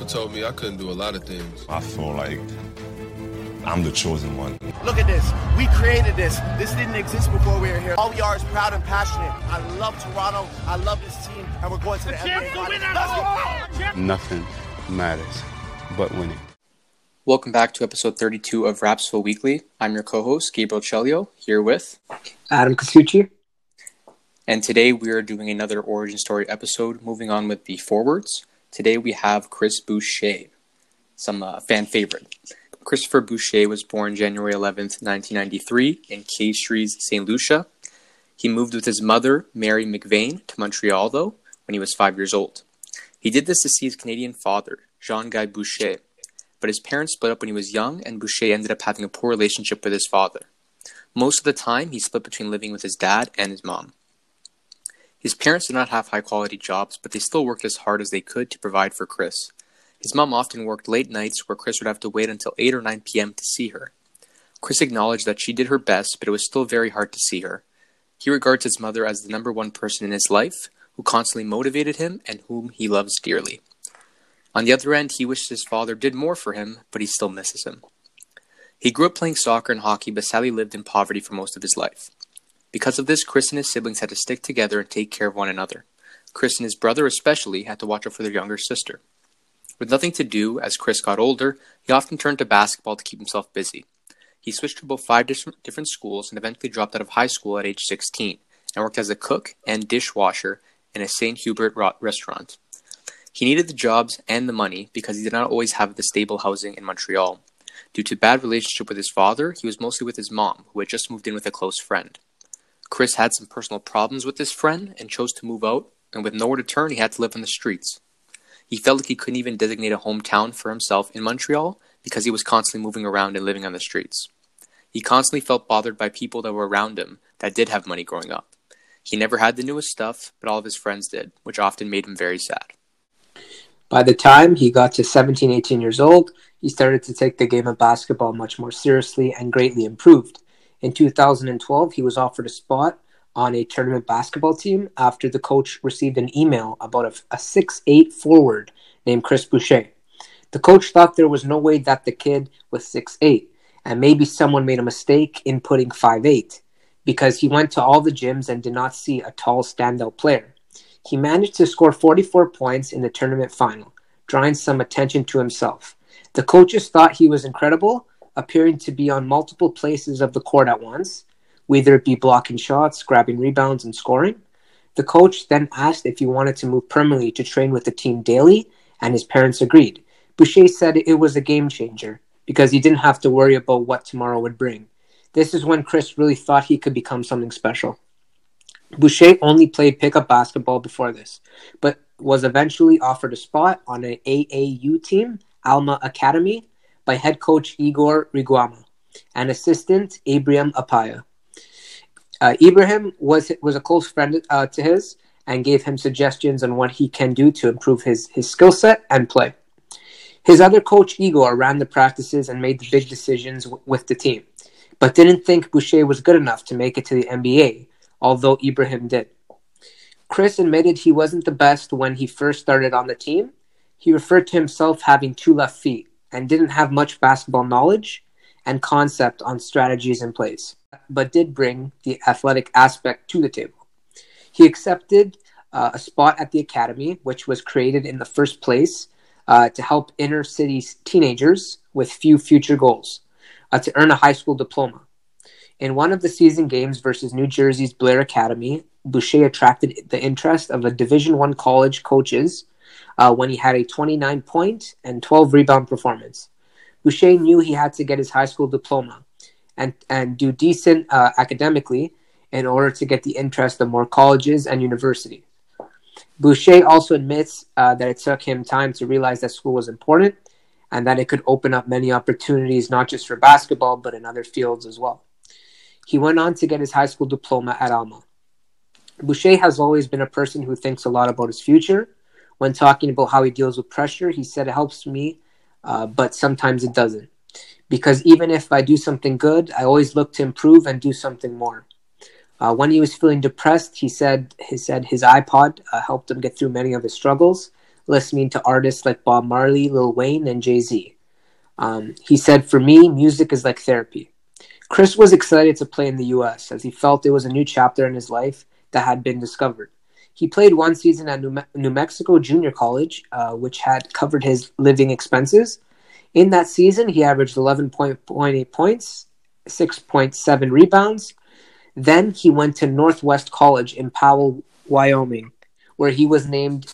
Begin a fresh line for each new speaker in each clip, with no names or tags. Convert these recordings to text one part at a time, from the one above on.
Papa told me I couldn't do a lot of things.
I feel like I'm the chosen one.
Look at this. We created this. This didn't exist before we were here. All we are is proud and passionate. I love Toronto. I love this team, and we're going to the, the NBA Finals. Let's
go. Nothing matters but winning.
Welcome back to episode 32 of Rapsville Weekly. I'm your co-host, Gabriel Chelio, here with
Adam Kasuchi.
And today we are doing another origin story episode, moving on with the forwards. Today we have Chris Boucher, some uh, fan favorite. Christopher Boucher was born January 11th, 1993, in Castries, St. Lucia. He moved with his mother, Mary McVeigh, to Montreal, though, when he was five years old. He did this to see his Canadian father, Jean Guy Boucher, but his parents split up when he was young, and Boucher ended up having a poor relationship with his father. Most of the time, he split between living with his dad and his mom. His parents did not have high quality jobs, but they still worked as hard as they could to provide for Chris. His mom often worked late nights where Chris would have to wait until 8 or 9 p.m. to see her. Chris acknowledged that she did her best, but it was still very hard to see her. He regards his mother as the number one person in his life, who constantly motivated him and whom he loves dearly. On the other end, he wishes his father did more for him, but he still misses him. He grew up playing soccer and hockey, but sadly lived in poverty for most of his life. Because of this, Chris and his siblings had to stick together and take care of one another. Chris and his brother, especially, had to watch out for their younger sister. With nothing to do, as Chris got older, he often turned to basketball to keep himself busy. He switched to about five different schools and eventually dropped out of high school at age 16 and worked as a cook and dishwasher in a St. Hubert restaurant. He needed the jobs and the money because he did not always have the stable housing in Montreal. Due to bad relationship with his father, he was mostly with his mom, who had just moved in with a close friend. Chris had some personal problems with his friend and chose to move out, and with nowhere to turn, he had to live on the streets. He felt like he couldn't even designate a hometown for himself in Montreal because he was constantly moving around and living on the streets. He constantly felt bothered by people that were around him that did have money growing up. He never had the newest stuff, but all of his friends did, which often made him very sad.
By the time he got to 17, 18 years old, he started to take the game of basketball much more seriously and greatly improved. In 2012, he was offered a spot on a tournament basketball team after the coach received an email about a, a 6'8 forward named Chris Boucher. The coach thought there was no way that the kid was 6'8, and maybe someone made a mistake in putting 5'8 because he went to all the gyms and did not see a tall standout player. He managed to score 44 points in the tournament final, drawing some attention to himself. The coaches thought he was incredible appearing to be on multiple places of the court at once, whether it be blocking shots, grabbing rebounds, and scoring. The coach then asked if he wanted to move permanently to train with the team daily, and his parents agreed. Boucher said it was a game changer because he didn't have to worry about what tomorrow would bring. This is when Chris really thought he could become something special. Boucher only played pickup basketball before this, but was eventually offered a spot on an AAU team, Alma Academy, by head coach Igor Rwigema and assistant Ibrahim Apaya. Uh, Ibrahim was was a close friend uh, to his and gave him suggestions on what he can do to improve his, his skill set and play. His other coach, Igor, ran the practices and made the big decisions w- with the team, but didn't think Boucher was good enough to make it to the NBA, although Ibrahim did. Chris admitted he wasn't the best when he first started on the team. He referred to himself having two left feet, and didn't have much basketball knowledge and concept on strategies in place, but did bring the athletic aspect to the table. He accepted uh, a spot at the academy, which was created in the first place uh, to help inner city teenagers with few future goals uh, to earn a high school diploma. In one of the season games versus New Jersey's Blair Academy, Boucher attracted the interest of a Division One college coaches uh, when he had a 29 point and 12 rebound performance. Boucher knew he had to get his high school diploma and, and do decent uh, academically in order to get the interest of more colleges and universities. Boucher also admits uh, that it took him time to realize that school was important and that it could open up many opportunities, not just for basketball, but in other fields as well. He went on to get his high school diploma at Alma. Boucher has always been a person who thinks a lot about his future when talking about how he deals with pressure, he said it helps me, uh, but sometimes it doesn't. Because even if I do something good, I always look to improve and do something more. Uh, when he was feeling depressed, he said he said his iPod uh, helped him get through many of his struggles, listening to artists like Bob Marley, Lil Wayne, and Jay Z. Um, he said, For me, music is like therapy. Chris was excited to play in the US as he felt it was a new chapter in his life that had been discovered. He played one season at New, Me- New Mexico Junior College, uh, which had covered his living expenses. In that season, he averaged 11.8 points, 6.7 rebounds. Then he went to Northwest College in Powell, Wyoming, where he was named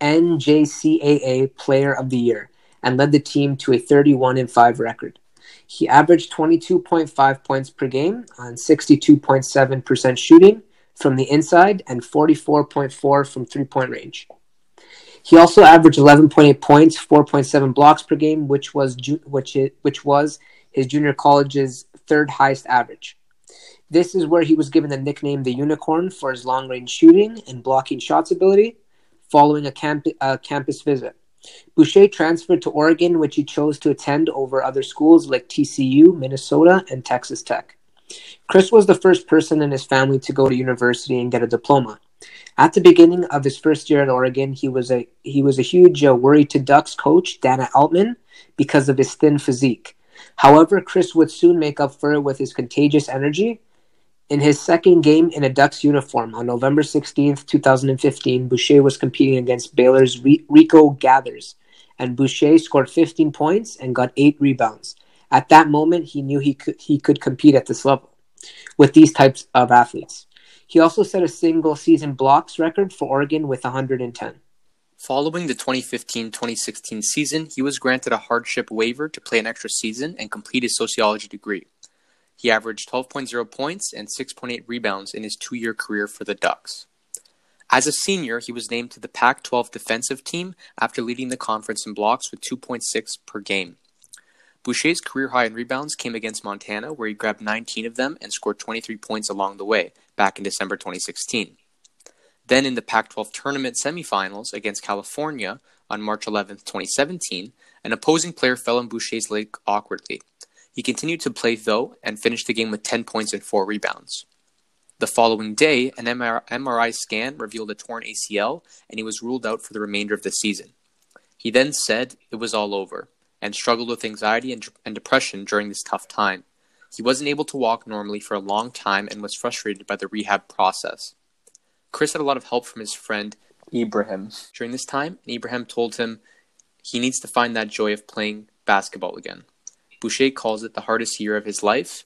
NJCAA Player of the Year and led the team to a 31 and 5 record. He averaged 22.5 points per game on 62.7% shooting from the inside and 44.4 from three-point range. He also averaged 11.8 points, 4.7 blocks per game, which was which it, which was his junior college's third highest average. This is where he was given the nickname the Unicorn for his long-range shooting and blocking shots ability following a, camp- a campus visit. Boucher transferred to Oregon, which he chose to attend over other schools like TCU, Minnesota, and Texas Tech. Chris was the first person in his family to go to university and get a diploma. At the beginning of his first year at Oregon, he was a he was a huge uh, worry to Ducks coach Dana Altman because of his thin physique. However, Chris would soon make up for it with his contagious energy. In his second game in a Ducks uniform on November 16, 2015, Boucher was competing against Baylor's Rico Gathers, and Boucher scored 15 points and got 8 rebounds. At that moment, he knew he could, he could compete at this level with these types of athletes. He also set a single season blocks record for Oregon with 110.
Following the 2015 2016 season, he was granted a hardship waiver to play an extra season and complete his sociology degree. He averaged 12.0 points and 6.8 rebounds in his two year career for the Ducks. As a senior, he was named to the Pac 12 defensive team after leading the conference in blocks with 2.6 per game. Boucher's career high in rebounds came against Montana, where he grabbed 19 of them and scored 23 points along the way, back in December 2016. Then in the Pac 12 tournament semifinals against California on March 11, 2017, an opposing player fell on Boucher's leg awkwardly. He continued to play though and finished the game with 10 points and 4 rebounds. The following day, an MRI scan revealed a torn ACL and he was ruled out for the remainder of the season. He then said it was all over and struggled with anxiety and, and depression during this tough time. He wasn't able to walk normally for a long time and was frustrated by the rehab process. Chris had a lot of help from his friend Ibrahim during this time, and Ibrahim told him he needs to find that joy of playing basketball again. Boucher calls it the hardest year of his life.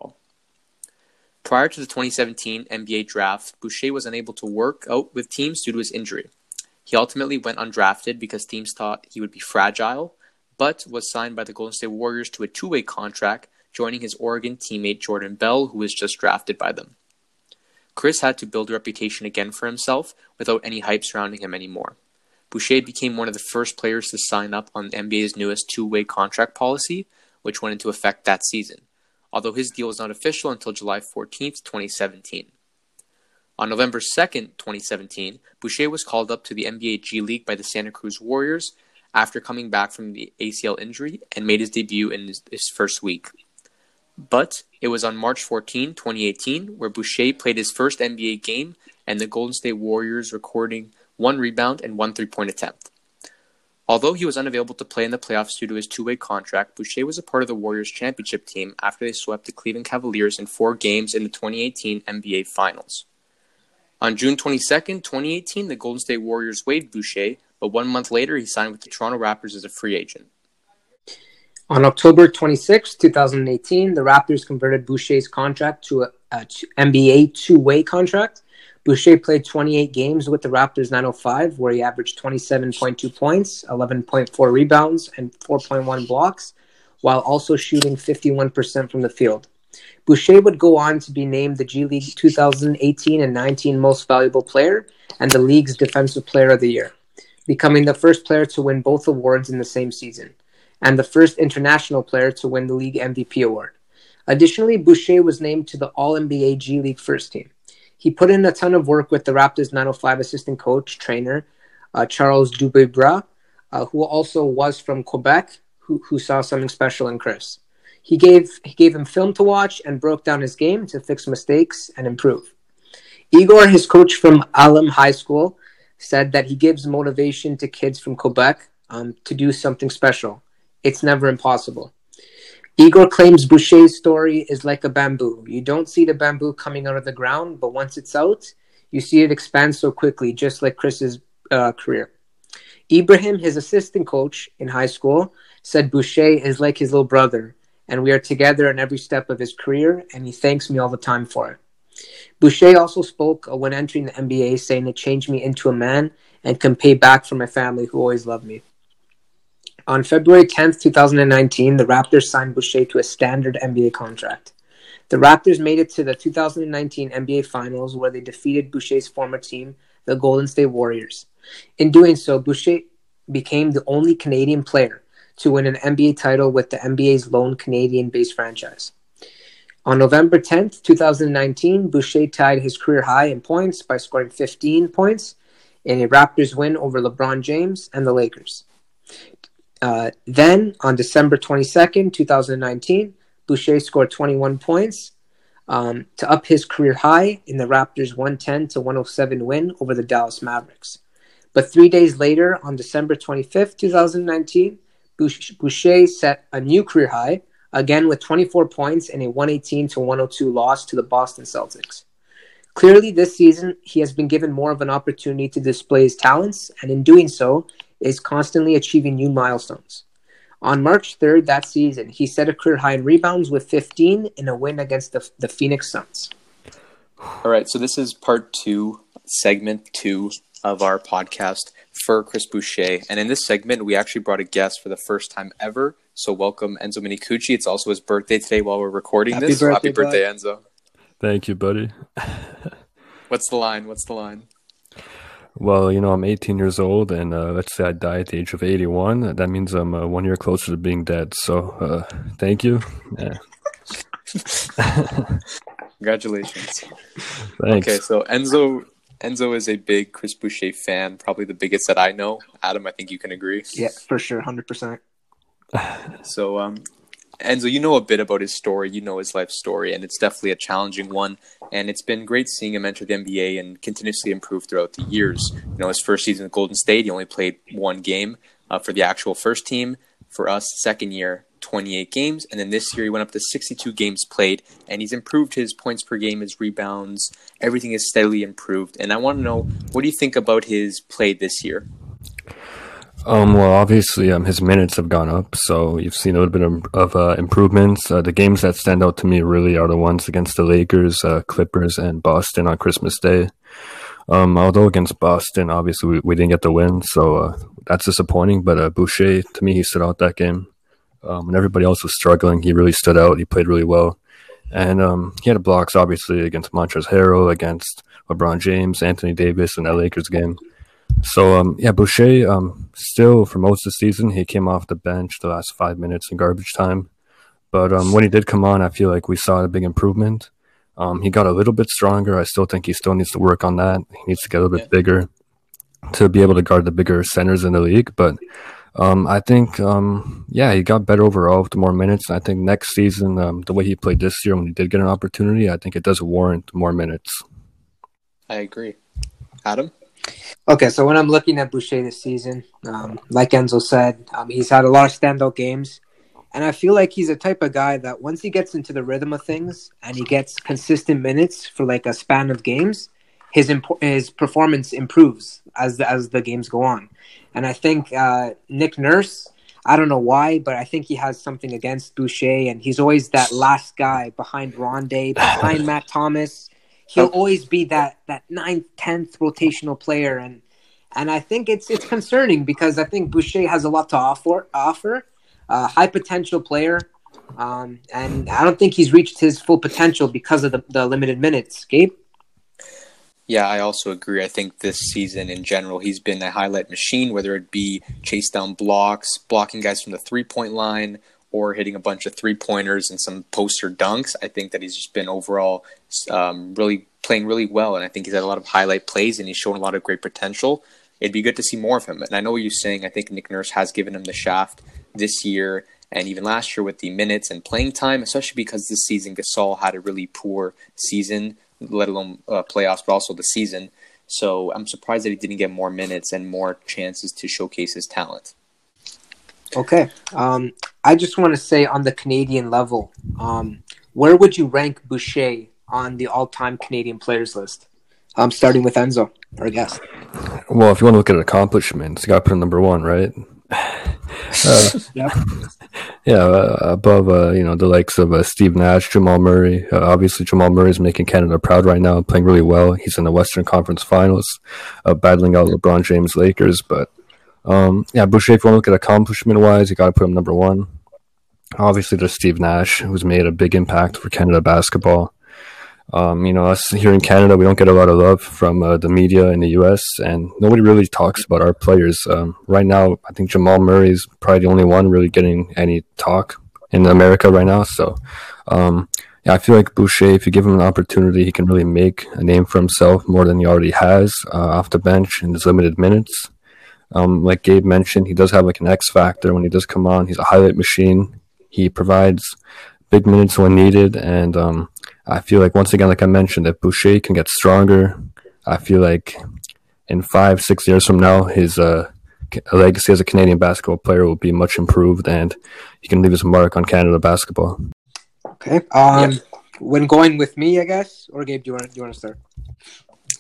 Prior to the 2017 NBA draft, Boucher was unable to work out with teams due to his injury. He ultimately went undrafted because teams thought he would be fragile, but was signed by the Golden State Warriors to a two way contract, joining his Oregon teammate Jordan Bell, who was just drafted by them. Chris had to build a reputation again for himself without any hype surrounding him anymore. Boucher became one of the first players to sign up on the NBA's newest two way contract policy, which went into effect that season, although his deal was not official until July 14, 2017. On November 2, 2017, Boucher was called up to the NBA G League by the Santa Cruz Warriors after coming back from the ACL injury and made his debut in his, his first week. But it was on March 14, 2018, where Boucher played his first NBA game and the Golden State Warriors recording one rebound and one three point attempt. Although he was unavailable to play in the playoffs due to his two way contract, Boucher was a part of the Warriors championship team after they swept the Cleveland Cavaliers in four games in the 2018 NBA Finals. On June 22, 2018, the Golden State Warriors waived Boucher, but one month later he signed with the Toronto Raptors as a free agent.
On October 26, 2018, the Raptors converted Boucher's contract to a, a NBA two way contract Boucher played 28 games with the Raptors 905, where he averaged 27.2 points, 11.4 rebounds, and 4.1 blocks, while also shooting 51% from the field. Boucher would go on to be named the G League 2018 and 19 Most Valuable Player and the league's Defensive Player of the Year, becoming the first player to win both awards in the same season, and the first international player to win the league MVP award. Additionally, Boucher was named to the All NBA G League first team. He put in a ton of work with the Raptors 905 assistant coach, trainer, uh, Charles Dubé-Brais, uh, who also was from Quebec, who, who saw something special in Chris. He gave, he gave him film to watch and broke down his game to fix mistakes and improve. Igor, his coach from Alma High School, said that he gives motivation to kids from Quebec um, to do something special. It's never impossible. Igor claims Boucher's story is like a bamboo. You don't see the bamboo coming out of the ground, but once it's out, you see it expand so quickly, just like Chris's uh, career. Ibrahim, his assistant coach in high school, said Boucher is like his little brother, and we are together in every step of his career, and he thanks me all the time for it. Boucher also spoke uh, when entering the NBA, saying it changed me into a man and can pay back for my family who always loved me. On February 10th, 2019, the Raptors signed Boucher to a standard NBA contract. The Raptors made it to the 2019 NBA Finals where they defeated Boucher's former team, the Golden State Warriors. In doing so, Boucher became the only Canadian player to win an NBA title with the NBA's lone Canadian based franchise. On November 10th, 2019, Boucher tied his career high in points by scoring 15 points in a Raptors win over LeBron James and the Lakers. Uh, then, on December 22nd, 2019, Boucher scored 21 points um, to up his career high in the Raptors' 110 to 107 win over the Dallas Mavericks. But three days later, on December 25th, 2019, Boucher set a new career high, again with 24 points in a 118 to 102 loss to the Boston Celtics. Clearly, this season, he has been given more of an opportunity to display his talents, and in doing so, is constantly achieving new milestones. On March 3rd that season, he set a career high in rebounds with 15 in a win against the, the Phoenix Suns.
All right, so this is part two, segment two of our podcast for Chris Boucher. And in this segment, we actually brought a guest for the first time ever. So welcome Enzo Minicucci. It's also his birthday today while we're recording
Happy
this.
birthday,
Happy birthday,
bud.
Enzo.
Thank you, buddy.
What's the line? What's the line?
Well, you know, I'm 18 years old, and uh, let's say I die at the age of 81. That means I'm uh, one year closer to being dead. So, uh, thank you. Yeah.
Congratulations.
Thanks.
Okay, so Enzo Enzo is a big Chris Boucher fan, probably the biggest that I know. Adam, I think you can agree.
Yeah, for sure, 100%.
So, um, Enzo, you know a bit about his story. You know his life story, and it's definitely a challenging one. And it's been great seeing him enter the NBA and continuously improve throughout the years. You know, his first season at Golden State, he only played one game uh, for the actual first team. For us, second year, 28 games, and then this year he went up to 62 games played, and he's improved his points per game, his rebounds, everything is steadily improved. And I want to know, what do you think about his play this year?
Um, well, obviously, um, his minutes have gone up, so you've seen a little bit of, of uh, improvements. Uh, the games that stand out to me really are the ones against the Lakers, uh, Clippers, and Boston on Christmas Day. Um, although against Boston, obviously we, we didn't get the win, so uh, that's disappointing. But uh, Boucher, to me, he stood out that game. Um, when everybody else was struggling, he really stood out. He played really well, and um, he had blocks obviously against Montrezl Harrell, against LeBron James, Anthony Davis in that Lakers game. So um, yeah, Boucher um, still for most of the season he came off the bench the last five minutes in garbage time, but um, when he did come on, I feel like we saw a big improvement. Um, he got a little bit stronger. I still think he still needs to work on that. He needs to get a little bit
Yeah.
bigger to be able to guard the bigger centers in the league. But um, I think, um, yeah, he got better overall with the more minutes. And I think next season, um, the way he played this year when he did get an opportunity, I think it does warrant more minutes.
I agree. Adam?
Okay, so when I'm looking at Boucher this season, um, like Enzo said, um, he's had a lot of standout games. And I feel like he's a type of guy that once he gets into the rhythm of things and he gets consistent minutes for like a span of games, his impo- his performance improves as the, as the games go on. And I think uh, Nick Nurse, I don't know why, but I think he has something against Boucher, and he's always that last guy behind Rondae, behind Matt Thomas. He'll always be that that ninth, tenth rotational player, and and I think it's it's concerning because I think Boucher has a lot to offer. Offer, uh, high potential player, um, and I don't think he's reached his full potential because of the, the limited minutes. Gabe.
Yeah, I also agree. I think this season in general, he's been a highlight machine, whether it be chase down blocks, blocking guys from the three point line, or hitting a bunch of three pointers and some poster dunks. I think that he's just been overall um, really playing really well, and I think he's had a lot of highlight plays and he's shown a lot of great potential. It'd be good to see more of him. And I know what you're saying. I think Nick Nurse has given him the shaft this year and even last year with the minutes and playing time, especially because this season Gasol had a really poor season, let alone uh, playoffs, but also the season. So I'm surprised that he didn't get more minutes and more chances to showcase his talent.
Okay. Um, I just want to say on the Canadian level, um, where would you rank Boucher on the all-time Canadian players list? Um, starting with Enzo, our guest.
Well, if you want to look at accomplishments, you got to put him number one, right? Uh,
Yeah.
yeah, uh, above uh, you know the likes of uh, Steve Nash, Jamal Murray. Uh, obviously, Jamal Murray is making Canada proud right now, playing really well. He's in the Western Conference Finals, uh, battling out LeBron James Lakers. But um, yeah, Boucher, if you want to look at accomplishment wise, you got to put him number one. Obviously, there's Steve Nash, who's made a big impact for Canada basketball. Um, you know, us here in Canada, we don't get a lot of love from uh, the media in the U.S., and nobody really talks about our players. Um, right now, I think Jamal Murray is probably the only one really getting any talk in America right now. So, um, yeah, I feel like Boucher, if you give him an opportunity, he can really make a name for himself more than he already has uh, off the bench in his limited minutes. Um, like Gabe mentioned, he does have like an X factor when he does come on. He's a highlight machine. He provides big minutes when needed, and um, I feel like once again, like I mentioned, if Boucher can get stronger, I feel like in five, six years from now, his uh, legacy as a Canadian basketball player will be much improved, and he can leave his mark on Canada basketball.
Okay. Um, when going with me, I guess, or Gabe, do you want do you want to start?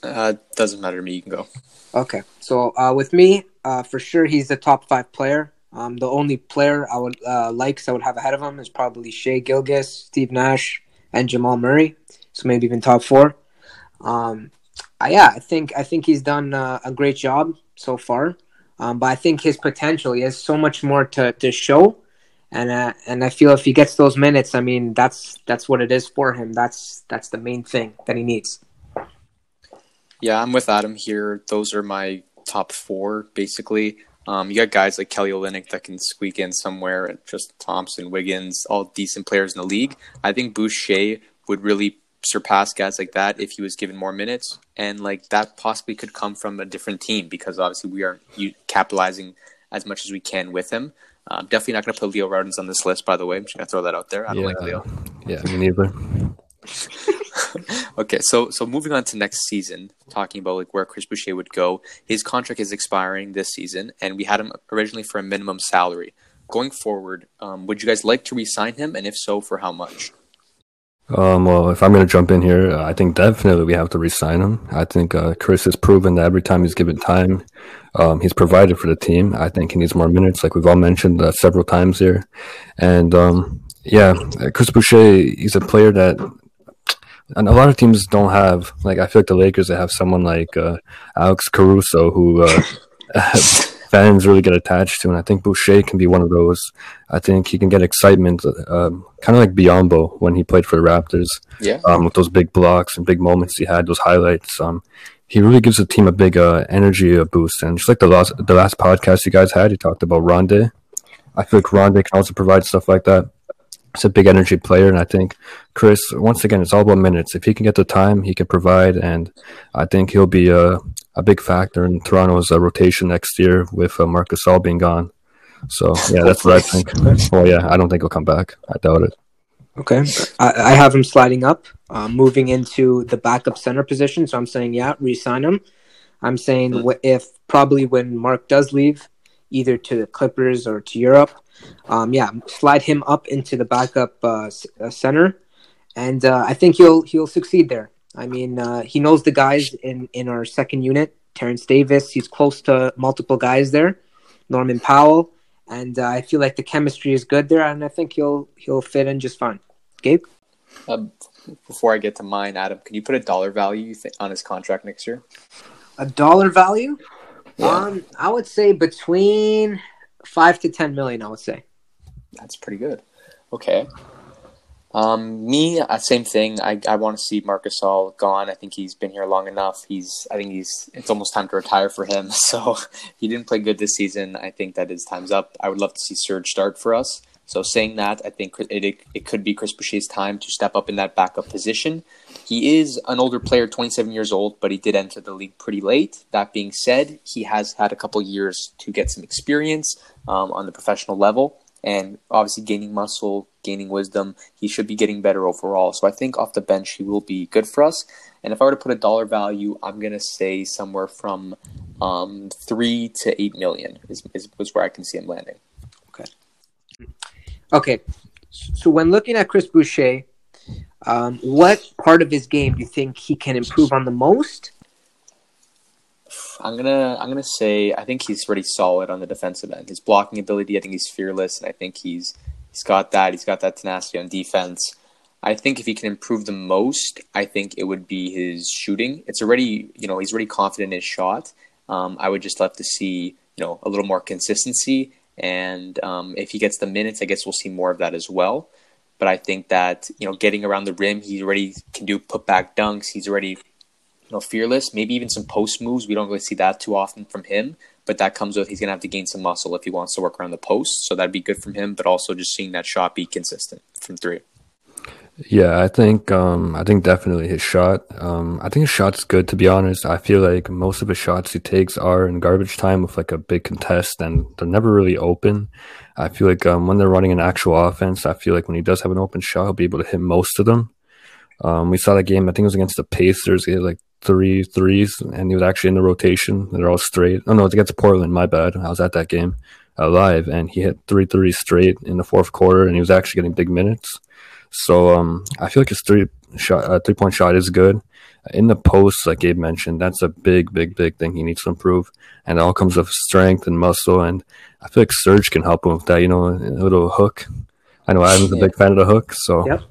Uh, doesn't matter to me. You can go.
Okay. So uh, with me, uh, for sure, he's the top five player. Um, the only player I would uh, likes I would have ahead of him is probably Shai Gilgeous, Steve Nash, and Jamal Murray. So maybe even top four. Um, uh, yeah, I think I think he's done uh, a great job so far. Um, but I think his potential, he has so much more to, to show, and uh, and I feel if he gets those minutes, I mean that's that's what it is for him. That's that's the main thing that he needs.
Yeah, I'm with Adam here. Those are my top four, basically. Um, you got guys like Kelly Olynyk that can squeak in somewhere, and just Thompson, Wiggins, all decent players in the league. I think Boucher would really surpass guys like that if he was given more minutes, and like that possibly could come from a different team because obviously we aren't capitalizing as much as we can with him. Um, definitely not going to put Leo Rautins on this list, by the way. I'm just going to throw that out there. I don't like Leo.
Yeah, me neither.
okay, so so moving on to next season, talking about like where Chris Boucher would go. His contract is expiring this season, and we had him originally for a minimum salary. Going forward, um, would you guys like to re-sign him, and if so, for how much?
Um, well, if I'm going to jump in here, I think definitely we have to re-sign him. I think uh, Chris has proven that every time he's given time, um, he's provided for the team. I think he needs more minutes, like we've all mentioned uh, several times here. And um, yeah, Chris Boucher, he's a player that and a lot of teams don't have. Like I feel like the Lakers, they have someone like uh, Alex Caruso who uh, fans really get attached to, and I think Boucher can be one of those. I think he can get excitement, um, kind of like Biyombo when he played for the Raptors
Yeah.
um, with those big blocks and big moments he had, those highlights. Um, he really gives the team a big uh, energy uh, boost. And just like the last the last podcast you guys had, you talked about Rondae. I feel like Rondae can also provide stuff like that. He's a big energy player, and I think Chris. Once again, it's all about minutes. If he can get the time, he can provide, and I think he'll be a a big factor in Toronto's uh, rotation next year with uh, Marc Gasol being gone. So yeah, that's what I think. Well, yeah, I don't think he'll come back. I doubt it.
Okay. I, I have him sliding up, uh, moving into the backup center position. So I'm saying, yeah, re sign him. I'm saying if probably when Mark does leave, either to the Clippers or to Europe, um, yeah, slide him up into the backup uh, s- uh, center. And uh, I think he'll he'll succeed there. I mean, uh, he knows the guys in, in our second unit. Terence Davis, he's close to multiple guys there. Norman Powell, and uh, I feel like the chemistry is good there, and I think he'll he'll fit in just fine. Gabe,
Um, before I get to mine, Adam, can you put a dollar value you think, on his contract next year?
a dollar value?
Yeah.
Um, I would say between five to ten million. I would say.
That's pretty good. Okay. Um, me, uh, same thing. I, I want to see Marc Gasol gone. I think he's been here long enough. He's, I think he's, it's almost time to retire for him. So he didn't play good this season. I think that his time's up. I would love to see Serge start for us. So saying that, I think it, it, it could be Chris Boucher's time to step up in that backup position. He is an older player, 27 years old, but he did enter the league pretty late. That being said, he has had a couple years to get some experience um, on the professional level. and obviously gaining muscle, gaining wisdom. He should be getting better overall. So I think off the bench he will be good for us. And if I were to put a dollar value, I'm gonna say somewhere from um, three to eight million is, is, is where I can see him landing.
Okay. Okay. So when looking at Chris Boucher, um, what part of his game do you think he can improve on the most?
I'm gonna I'm gonna say I think he's pretty solid on the defensive end. His blocking ability, I think he's fearless, and I think he's he's got that. He's got that tenacity on defense. I think if he can improve the most, I think it would be his shooting. It's already you know he's already confident in his shot. Um, I would just love to see you know a little more consistency, and um, if he gets the minutes, I guess we'll see more of that as well. But I think that you know getting around the rim, he already can do put back dunks. He's already you know, fearless, maybe even some post moves. We don't really see that too often from him, but that comes with he's to have to gain some muscle if he wants to work around the post. So that'd be good from him, but also just seeing that shot be consistent from three.
Yeah, I think um, I think definitely his shot. Um, I think his shot's good to be honest. I feel like most of the shots he takes are in garbage time with like a big contest, and they're never really open. I feel like um, when they're running an actual offense, I feel like when he does have an open shot, he'll be able to hit most of them. Um, we saw that game. I think it was against the Pacers. He had like three threes, and he was actually in the rotation. They're all straight. Oh no, it's against Portland. My bad. I was at that game alive, and he hit three threes straight in the fourth quarter, and he was actually getting big minutes. So um, I feel like his three shot, uh, three point shot is good. In the post, like Gabe mentioned, that's a big, big, big thing he needs to improve, and it all comes with strength and muscle. And I feel like Serge can help him with that. You know, a little hook. I know I'm a big fan of the hook, so
Yep.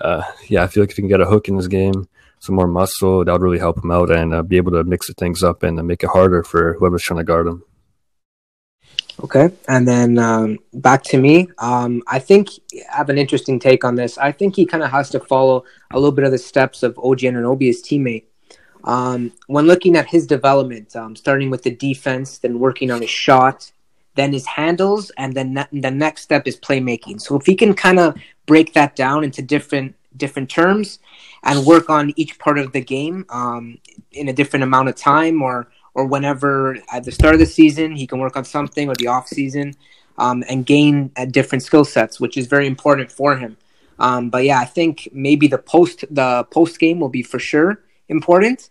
uh, yeah, I feel like if he can get a hook in his game, some more muscle, that would really help him out and uh, be able to mix the things up and uh, make it harder for whoever's trying to guard him.
Okay, and then um, back to me. Um, I think I have an interesting take on this. I think he kind of has to follow a little bit of the steps of OG Anunoby, his teammate. Um, when looking at his development, um, starting with the defense, then working on his shot, then his handles, and then ne- the next step is playmaking. So if he can kind of break that down into different different terms and work on each part of the game um, in a different amount of time or or whenever at the start of the season he can work on something or the off season um, and gain at different skill sets, which is very important for him. Um, but yeah, I think maybe the post the post game will be for sure important,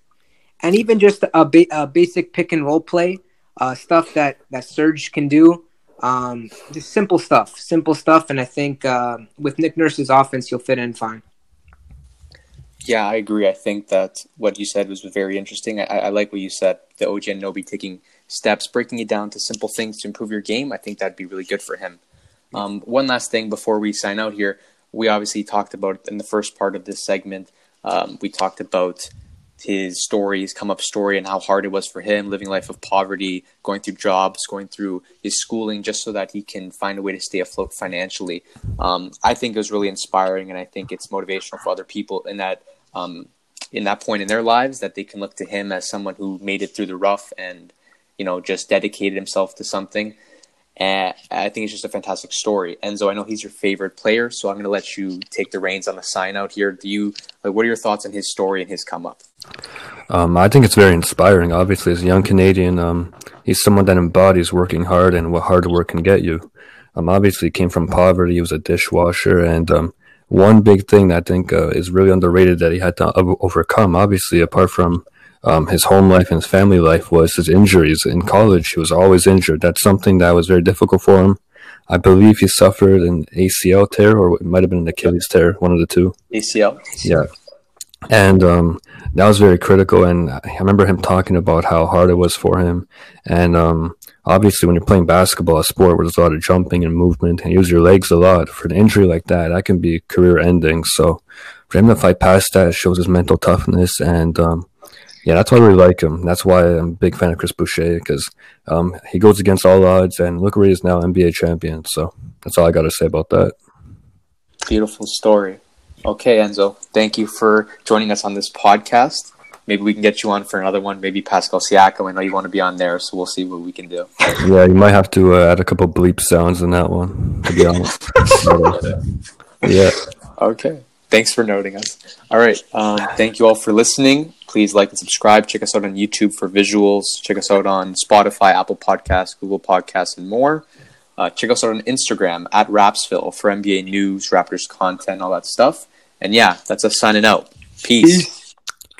and even just a, ba- a basic pick and roll play uh, stuff that that Serge can do. Um, just simple stuff, simple stuff, and I think uh, with Nick Nurse's offense, he'll fit in fine.
Yeah, I agree. I think that what you said was very interesting. I, I like what you said. The OG Anunoby taking steps, breaking it down to simple things to improve your game. I think that'd be really good for him. Um, one last thing before we sign out here, we obviously talked about in the first part of this segment. Um, we talked about his story, his come up story, and how hard it was for him living a life of poverty, going through jobs, going through his schooling, just so that he can find a way to stay afloat financially. Um, I think it was really inspiring, and I think it's motivational for other people in that um, in that point in their lives that they can look to him as someone who made it through the rough and you know just dedicated himself to something. And I think it's just a fantastic story. Enzo, I know he's your favorite player, so I'm going to let you take the reins on the sign out here. Do you like what are your thoughts on his story and his come up?
Um, I think it's very inspiring. Obviously, as a young Canadian, um, he's someone that embodies working hard and what hard work can get you. Um, obviously, he came from poverty. He was a dishwasher, and um, one big thing that I think uh, is really underrated that he had to overcome, obviously, apart from um, his home life and his family life, was his injuries. In college, he was always injured. That's something that was very difficult for him. I believe he suffered an ACL tear, or it might have been an Achilles tear, one of the two.
ACL.
Yeah. And um, that was very critical. And I remember him talking about how hard it was for him. And um, obviously, when you're playing basketball, a sport where there's a lot of jumping and movement and you use your legs a lot, for an injury like that, that can be career ending. So for him to fight past that shows his mental toughness. And um, yeah, that's why I really like him. That's why I'm a big fan of Chris Boucher because um, he goes against all odds. And look where he is now, NBA champion. So that's all I got to say about that.
Beautiful story. Okay, Enzo, thank you for joining us on this podcast. Maybe we can get you on for another one. Maybe Pascal Siakam. I know you want to be on there, so we'll see what we can do.
Yeah, you might have to uh, add a couple bleep sounds in that one, to be honest. yeah.
Okay. Thanks for noting us. All right. Um, thank you all for listening. Please like and subscribe. Check us out on YouTube for visuals. Check us out on Spotify, Apple Podcasts, Google Podcasts, and more. Uh, check us out on Instagram at Rapsville for NBA news, Raptors content, all that stuff. And yeah, that's us signing out. Peace.
Peace.